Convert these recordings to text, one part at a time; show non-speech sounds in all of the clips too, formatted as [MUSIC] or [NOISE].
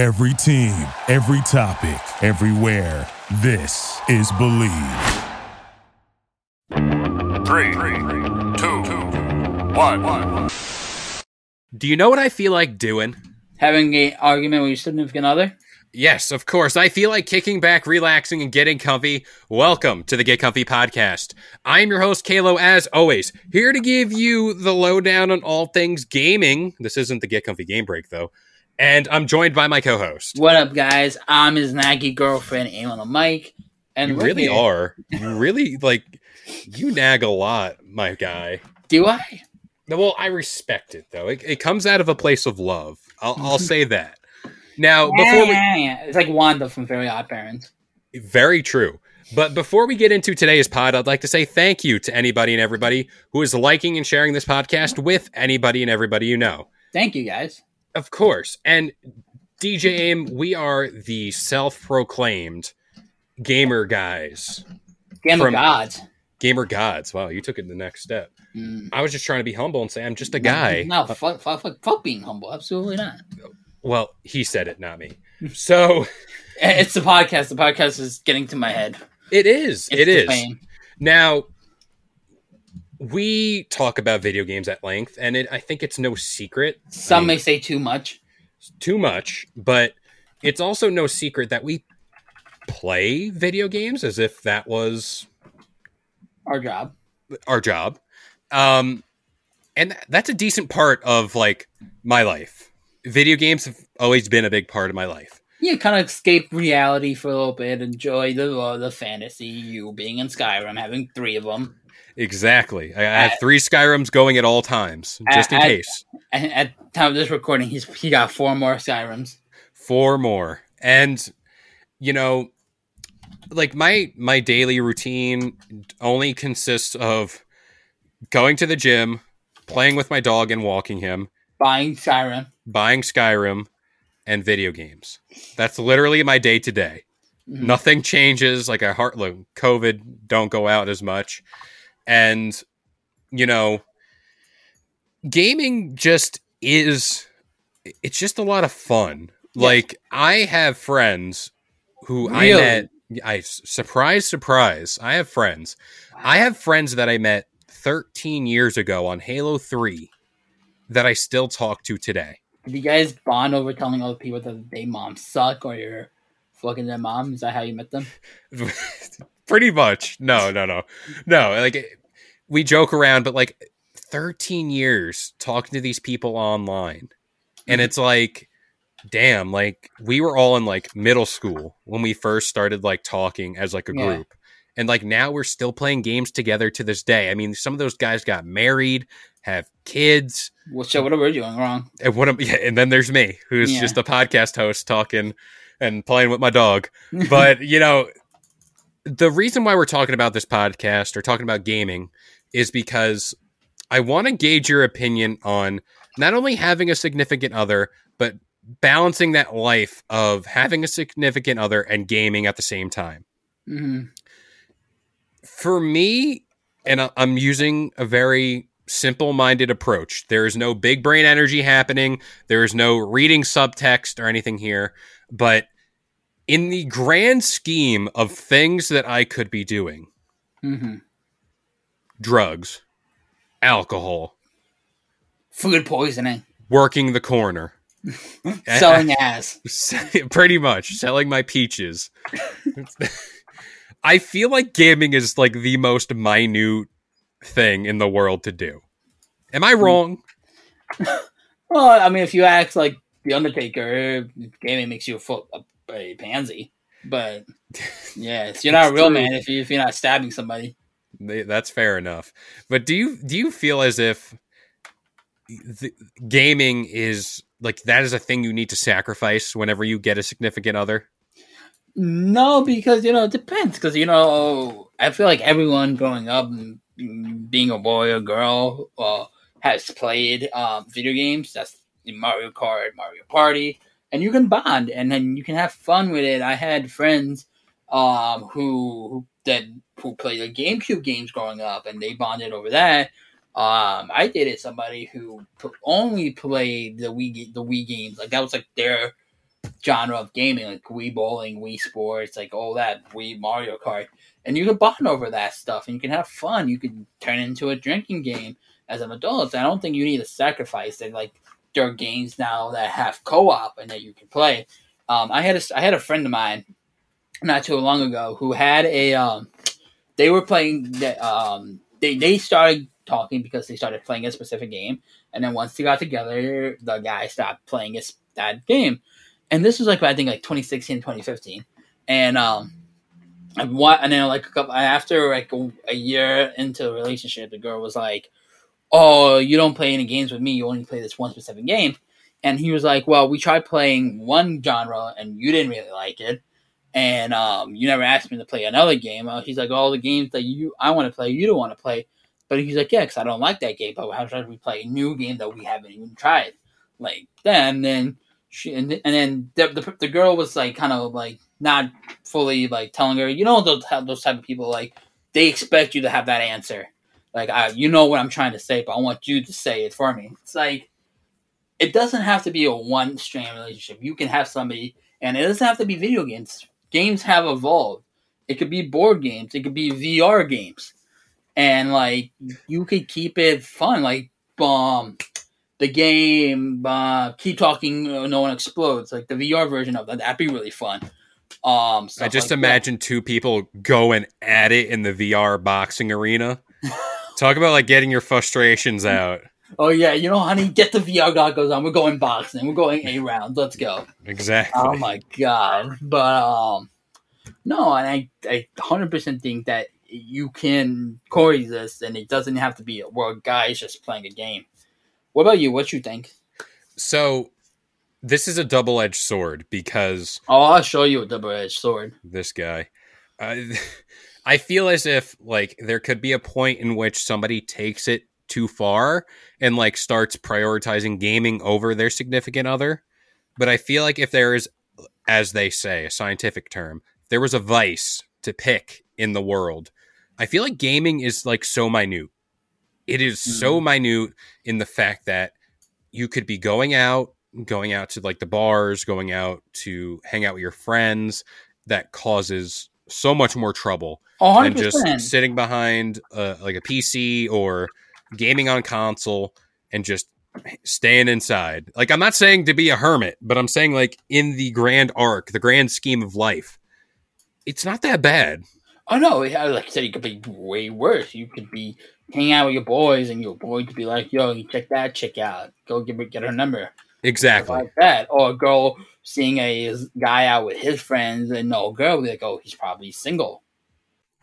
Every team, every topic, everywhere. This is Bleav. Three, two, one. Do you know what I feel like doing? Having an argument with your significant other? Yes, of course. I feel like kicking back, relaxing, and getting comfy. Welcome to the Get Comfy podcast. I am your host, Kalo, as always, here to give you the lowdown on all things gaming. This isn't the Get Comfy game break, though. And I'm joined by my co host. What up, guys? I'm his naggy girlfriend, aim on the mic. And You really here. are. You [LAUGHS] really, like, you nag a lot, my guy. Do I? Well, I respect it, though. It, it comes out of a place of love. I'll, I'll [LAUGHS] say that. Now, before we. yeah, yeah. It's like Wanda from Very Odd Parents. Very true. But before we get into today's pod, I'd like to say thank you to anybody and everybody who is liking and sharing this podcast with anybody and everybody you know. Thank you, guys. Of course. And DJ Aim, we are the self proclaimed gamer guys. Game From- Gods. Gamer gods. Wow, you took it the next step. Mm. I was just trying to be humble and say I'm just a guy. No, fuck, fuck, fuck, fuck being humble. Absolutely not. Well, he said it, not me. So [LAUGHS] It's the podcast. The podcast is getting to my head. it is. It's It fame. Now, we talk about video games at length, and it, I think it's no secret. Some I mean, may say too much. too much, but it's also no secret that we play video games as if that was Our job. our job. Um, and that's a decent part of like my life. Video games have always been a big part of my life. Yeah, kind of escape reality for a little bit, enjoy the uh, the fantasy. You being in Skyrim, having three of them. Exactly. I, I have three Skyrims going at all times, just in I- I- case. At the time of this recording, he's he got four more Skyrims. four more and you know like my my daily routine only consists of going to the gym playing with my dog and walking him Buying Skyrim. buying skyrim and video games that's literally my day to day Mhm. nothing changes like i heart look covid don't go out as much and you know gaming just is it's just a lot of fun. Like i have friends who i met i surprise surprise i have friends. I have friends that i met 13 years ago on halo 3 that i still talk to today. Did you guys bond over telling other people that they moms suck or you're fucking their mom? Is that how you met them? [LAUGHS] pretty much. No no no. No like we joke around but like 13 years talking to these people online and mm-hmm. it's like damn like we were all in like middle school when we first started like talking as like a Yeah. group. And like now we're still playing games together to this day. I mean some of those guys got married have kids. Well, so what are we doing wrong? and what am, yeah, and then there's me who's Yeah. just a podcast host talking and playing with my dog. [LAUGHS] But you know the reason why we're talking about this podcast or talking about gaming is because i want to gauge your opinion on not only having a significant other but balancing that life of having a significant other and gaming at the same time. Hmm for me and i'm using a very simple minded approach. There is no big brain energy happening. There is no reading subtext or anything here. But in the grand scheme of things that i could be doing hmm drugs alcohol Food poisoning. working the corner. [LAUGHS] Selling ass. [LAUGHS] pretty much. Selling my peaches. [LAUGHS] I feel like gaming is like the most minute thing in the world to do. Am i wrong? Well, I mean, if you act like The Undertaker, gaming makes you a, full, a, a pansy. But [LAUGHS] yeah, you're not a real true. man if, you, if you're not stabbing somebody. That's fair enough. But do you do you feel as if the, gaming is like that is a thing you need to sacrifice whenever you get a significant other? No, because you know it depends. Because you know, I feel like everyone growing up, being a boy or girl, uh, has played um, video games. That's Mario Kart, Mario Party, and you can bond and then you can have fun with it. I had friends um, who who that who played the GameCube games growing up, and they bonded over that. Um, I dated somebody who only played the Wii the Wii games. Like that was like their genre of gaming, like Wii Bowling, Wii Sports, like all that, Wii Mario Kart, and you can bond over that stuff, and you can have fun. You can turn it into a drinking game as an adult. I don't think you need to sacrifice it. Like there are games now that have co-op and that you can play. Um, I had a I had a friend of mine not too long ago who had a um, they were playing the, um, they they started talking because they started playing a specific game, and then once they got together, the guy stopped playing his, that game, and this was like I think like 2016, 2015, and um, and what and then like a couple after like a, a year into the relationship, the girl was like, "Oh, you don't play any games with me. You only play this one specific game." And he was like, "Well, we tried playing one genre, and you didn't really like it." and um, you never asked me to play another game. Uh, he's like, all the games that you I want to play, you don't want to play. But he's like, yeah, because I don't like that game. But how should we play a new game that we haven't even tried? Like then, then she and, and then the, the, the girl was like kind of like not fully like telling her, you know, those those type of people like they expect you to have that answer. Like I, you know what I'm trying to say, but I want you to say it for me. It's like it doesn't have to be a one strand relationship. You can have somebody, and it doesn't have to be video games games have evolved. It could be board games, it could be VR games, and like you could keep it fun. Like um, the game uh, "Keep Talking, uh, No One Explodes," like the VR version of that. That'd be really fun. Um, I just like imagine that. two people going at it in the VR boxing arena. Talk about like getting your frustrations out. Oh yeah, you know, honey, get the VR goggles on. We're going boxing. We're going a round. Let's go. Exactly. Oh my god. But um, no, and I I hundred percent think that you can coexist, and it doesn't have to be where a guy's just playing a game. What about you? What you think? So, this is a double edged sword because. Oh, I'll show you a double edged sword. This guy. Uh, I feel as if like there could be a point in which somebody takes it too far and like starts prioritizing gaming over their significant other. But I feel like if there is, as they say, a scientific term, there was a vice to pick in the world, I feel like gaming is like so minute. It is mm-hmm. so minute in the fact that you could be going out, going out to like the bars, going out to hang out with your friends that causes so much more trouble oh, than just sitting behind uh, like a PC or gaming on console and just staying inside. Like I'm not saying to be a hermit, but I'm saying like in the grand arc, the grand scheme of life, it's not that bad. Oh no, like I said, it could be way worse. You could be hanging out with your boys, and your boy could be like, "Yo, you check that chick out. Go get her, get her number." Exactly like that, or a girl seeing a guy out with his friends, and no girl be like, "Oh, he's probably single."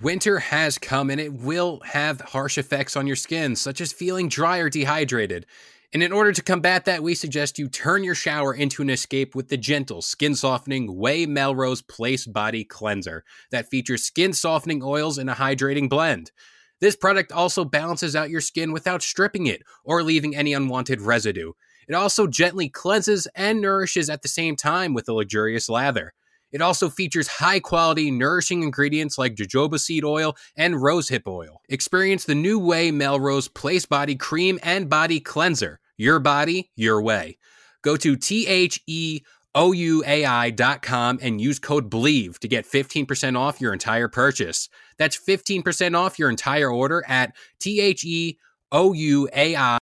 Winter has come and it will have harsh effects on your skin, such as feeling dry or dehydrated. And in order to combat that, we suggest you turn your shower into an escape with the gentle, skin softening Ouai Melrose Place Body Cleanser that features skin softening oils in a hydrating blend. This product also balances out your skin without stripping it or leaving any unwanted residue. It also gently cleanses and nourishes at the same time with a luxurious lather. It also features high quality, nourishing ingredients like jojoba seed oil and rosehip oil. Experience the new way Melrose Place Body Cream and Body Cleanser. Your body, your way. Go to T H E O U A I.com and use code BELIEVE to get 15% off your entire purchase. That's 15% off your entire order at T H E O U A I.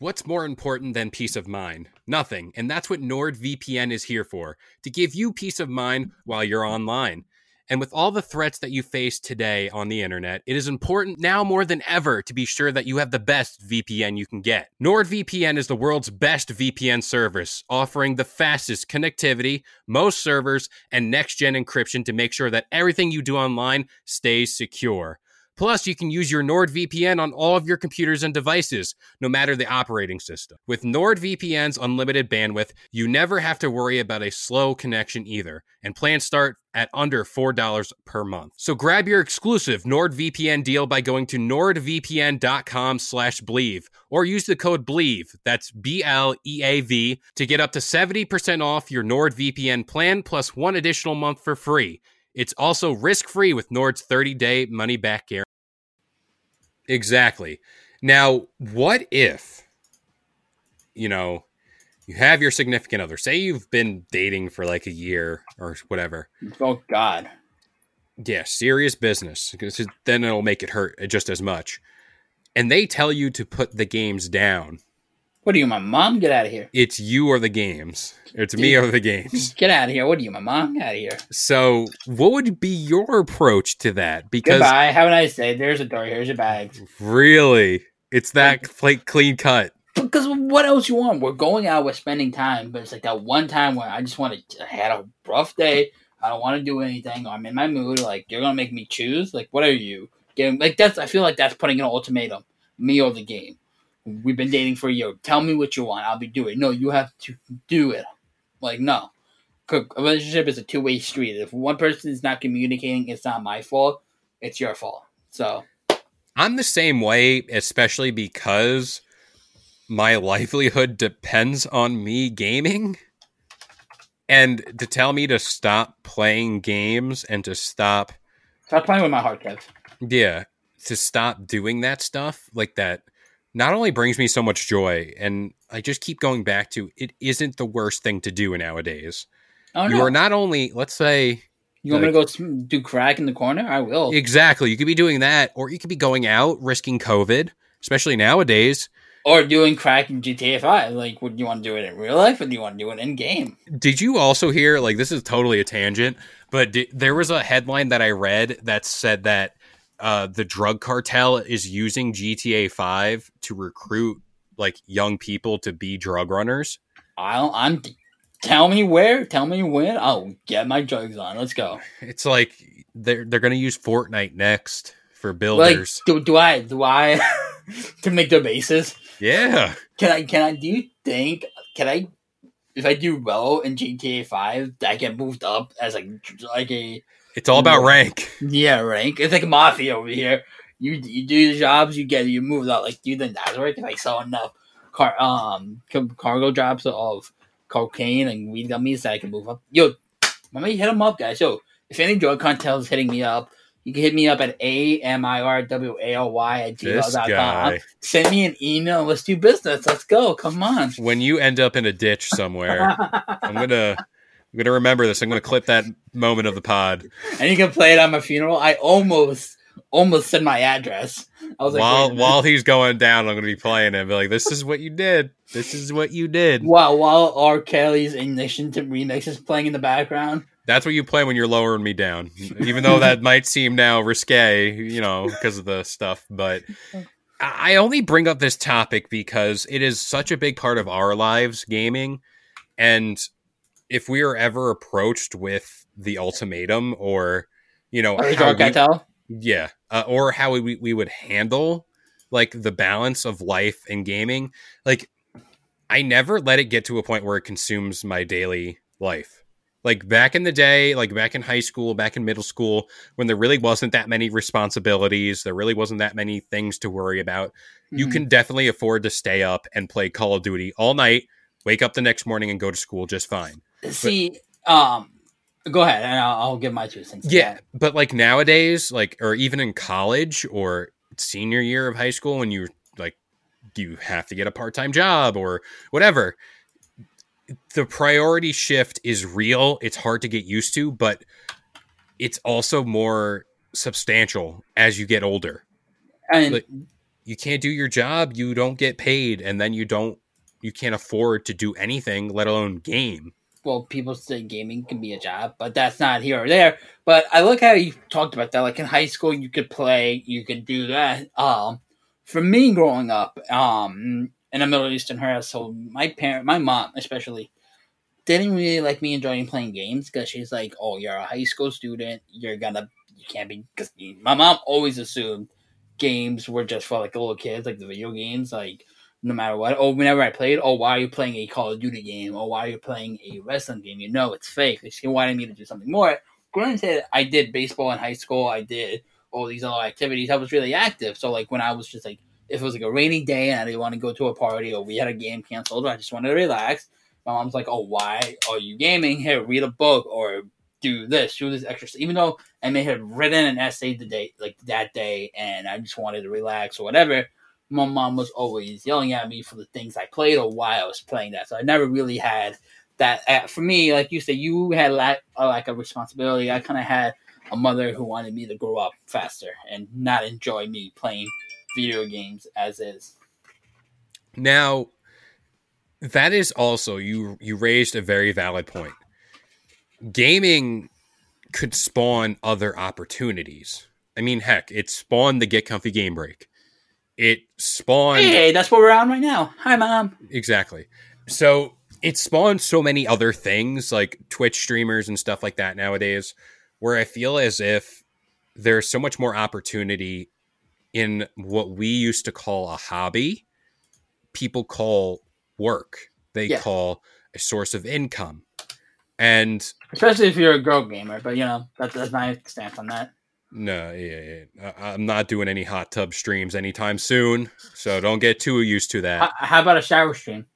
What's more important than peace of mind? Nothing. And that's what NordVPN is here for to give you peace of mind while you're online. And with all the threats that you face today on the internet, it is important now more than ever to be sure that you have the best VPN you can get. NordVPN is the world's best VPN service, offering the fastest connectivity, most servers, and next gen encryption to make sure that everything you do online stays secure. Plus, you can use your NordVPN on all of your computers and devices, no matter the operating system. With NordVPN's unlimited bandwidth, you never have to worry about a slow connection either, and plans start at under $4 per month. So grab your exclusive NordVPN deal by going to nordvpn.com slash bleav or use the code BLEAV, that's B-L-E-A-V, to get up to 70% off your NordVPN plan plus one additional month for free. It's also risk-free with Nord's 30-day money-back guarantee. Exactly. Now, what if, you know, you have your significant other. Say you've been dating for like a year or whatever. Oh God. Yeah, serious business. Because then it'll make it hurt just as much. And they tell you to put the games down. What are you, my mom? Get out of here. It's you or the games. It's me or the games. [LAUGHS] Get out of here. What are you, my mom? Get out of here. So, what would be your approach to that? Because Goodbye. Have a nice day. There's a door. Here's your bags. really, it's that like clean cut. Because what else you want? We're going out. We're spending time, but it's like that one time where I just want to. I had a rough day. I don't want to do anything. I'm in my mood. Like you're gonna make me choose. Like what are you? Getting, like that's. I feel like that's putting an ultimatum. Me or the game. We've been dating for a year. Tell me what you want. I'll be doing. No, you have to do it. Like no. A relationship is a two way street. If one person is not communicating, it's not my fault. It's your fault. So I'm the same way, especially because my livelihood depends on me gaming. And to tell me to stop playing games and to stop, stop playing with my heart, Kev. yeah, to stop doing that stuff like that not only brings me so much joy, and I just keep going back to it isn't the worst thing to do nowadays. Oh You are not only, let's say, You want me to go do crack in the corner? I will. exactly, you could be doing that, or you could be going out risking COVID, especially nowadays. Or doing crack in GTA 5. Like, would you want to do it in real life or do you want to do it in game? Did you also hear like this is totally a tangent, but there was a headline that I read that said that uh, the drug cartel is using GTA 5 to recruit like young people to be drug runners. I'll, I'm. Tell me where. Tell me when. I'll get my drugs on. Let's go. It's like they're they're going to use Fortnite next for Like, builders. do, do I? Do I? [LAUGHS] to make the bases? yeah. Can I? Can I? Do you think? Can I? If I do well in GTA 5, I get moved up as like like a It's all about rank. yeah rank. It's like mafia over here. You you do the jobs, you get you move up. Like do you think that's right? If I saw enough car um cargo drops of cocaine and weed gummies that I can move up. Yo, let me hit them up, guys. Yo, if any drug cartel is hitting me up, you can hit me up at a m i r w a l y at gmail.com. Send me an email. Let's do business. Let's go. Come on. When you end up in a ditch somewhere, [LAUGHS] I'm going to I'm going to remember this. I'm going to clip that moment of the pod. and you can play it on my funeral. I almost almost said my address. I was like, while minute. while he's going down, I'm going to be playing it be like, "This is what you did. This is what you did." while while R. Kelly's Ignition to remix is playing in the background. That's what you play when you're lowering me down. Even though that might seem now risque, you know, because of the stuff. But I only bring up this topic because it is such a big part of our lives, gaming. And if we are ever approached with the ultimatum or, you know, Or how we- yeah, uh, or how we we would handle like the balance of life and gaming. Like, I never let it get to a point where it consumes my daily life. Like back in the day, like back in high school, back in middle school, when there really wasn't that many responsibilities, there really wasn't that many things to worry about. You Mhm. can definitely afford to stay up and play Call of Duty all night, wake up the next morning, and go to school just fine. See. Um, go ahead, and I'll, I'll give my two cents. Yeah, but like nowadays, like or even in college or senior year of high school, when you like you have to get a part time job or whatever, the priority shift is real. It's hard to get used to, but it's also more substantial as you get older. and But- You can't do your job, you don't get paid, and then you don't you can't afford to do anything, let alone game. Well, people say gaming can be a job, but that's not here or there. But I look how you talked about that. Like in high school, you could play, you could do that. Um, for me, growing up, um, in a Middle Eastern household, my parent, my mom especially, didn't really like me enjoying playing games because she's like, "Oh, you're a high school student. You're gonna, you can't be." Because my mom always assumed games were just for like little kids, like the video games, like no matter what. Oh, whenever I played, oh, why are you playing a Call of Duty game? Oh, why are you playing a wrestling game? You know it's fake. She wanted me to do something more. Granted, I did baseball in high school. I did all these other activities. I was really active. So like when I was just like, if it was like a rainy day and I didn't want to go to a party or we had a game canceled, or I just wanted to relax. My mom's like, "Oh, why are you gaming? Here, read a book or do this, do this extra." stuff." Even though I may have written an essay the day, like that day, and I just wanted to relax or whatever, my mom was always yelling at me for the things I played or why I was playing that. So I never really had that. For me, like you said, you had like a responsibility. I kind of had a mother who wanted me to grow up faster and not enjoy me playing video games as is. Now, that is also you you raised a very valid point. Gaming could spawn other opportunities. I mean, heck, it spawned the Get Comfy Game Break. It spawned Hey, that's what we're on right now. Hi, mom. exactly. So it spawned so many other things like Twitch streamers and stuff like that nowadays, where I feel as if there's so much more opportunity in what we used to call a hobby, people call work. They Yeah. call a source of income. And Especially if you're a girl gamer, but you know that, that's my stance on that. No, yeah, yeah, I- I'm not doing any hot tub streams anytime soon, so don't get too used to that. How, how about a shower stream?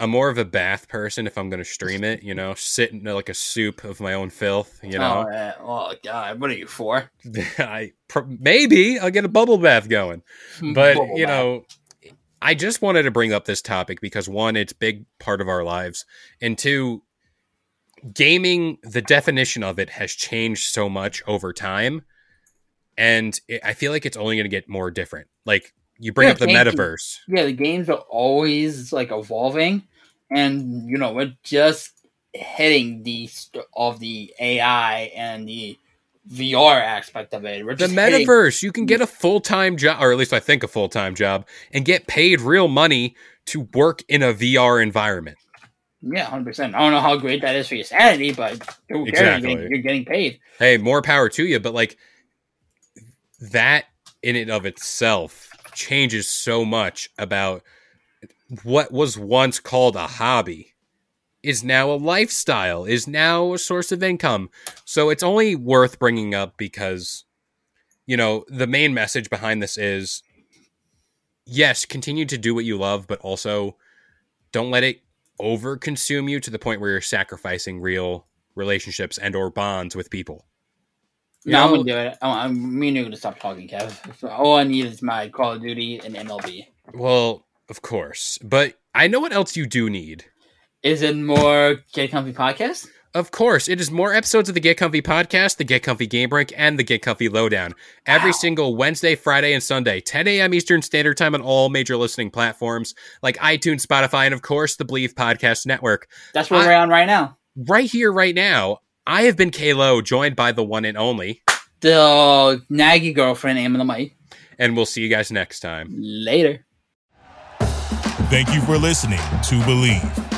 I'm more of a bath person if I'm going to stream it, you know, sit in like a soup of my own filth, you know. Oh, uh, oh God, what are you for? [LAUGHS] I pr- maybe I'll get a bubble bath going. [LAUGHS] But, Bubble you bath. know, I just wanted to bring up this topic because one, it's big part of our lives, and two, gaming, the definition of it has changed so much over time, and it, I feel like it's only going to get more different. Like you bring Yeah, up the metaverse. yeah, the games are always like evolving, and you know we're just hitting the st- of the AI and the VR aspect of it. We're The just hitting- metaverse, you can mm. get a full time job, or at least I think a full time job, and get paid real money to work in a VR environment. Yeah, hundred percent. I don't know how great that is for your sanity, but cares? You're, Exactly. getting, you're getting paid. Hey, more power to you, but like that in and of itself changes so much about what was once called a hobby is now a lifestyle, is now a source of income. So it's only worth bringing up because, you know, the main message behind this is yes, continue to do what you love, but also don't let it over consume you to the point where you're sacrificing real relationships and or bonds with people. You no, I'm gonna do it. I'm, I'm me and you are gonna stop talking, Kev. So all I need is my Call of Duty and MLB. Well, of course. But I know what else you do need. Is it more Get Comfy podcast? Of course, it is more episodes of the Get Comfy podcast, the Get Comfy Game Break, and the Get Comfy Lowdown. Every Wow. single Wednesday, Friday, and Sunday, 10 a.m. Eastern Standard Time on all major listening platforms like iTunes, Spotify, and of course, the Bleav Podcast Network. That's what I- we're on right now. Right here, right now, I have been Kalo, joined by the one and only, The naggy girlfriend, Aim the Mic. and we'll see you guys next time. Later. Thank you for listening to Bleav.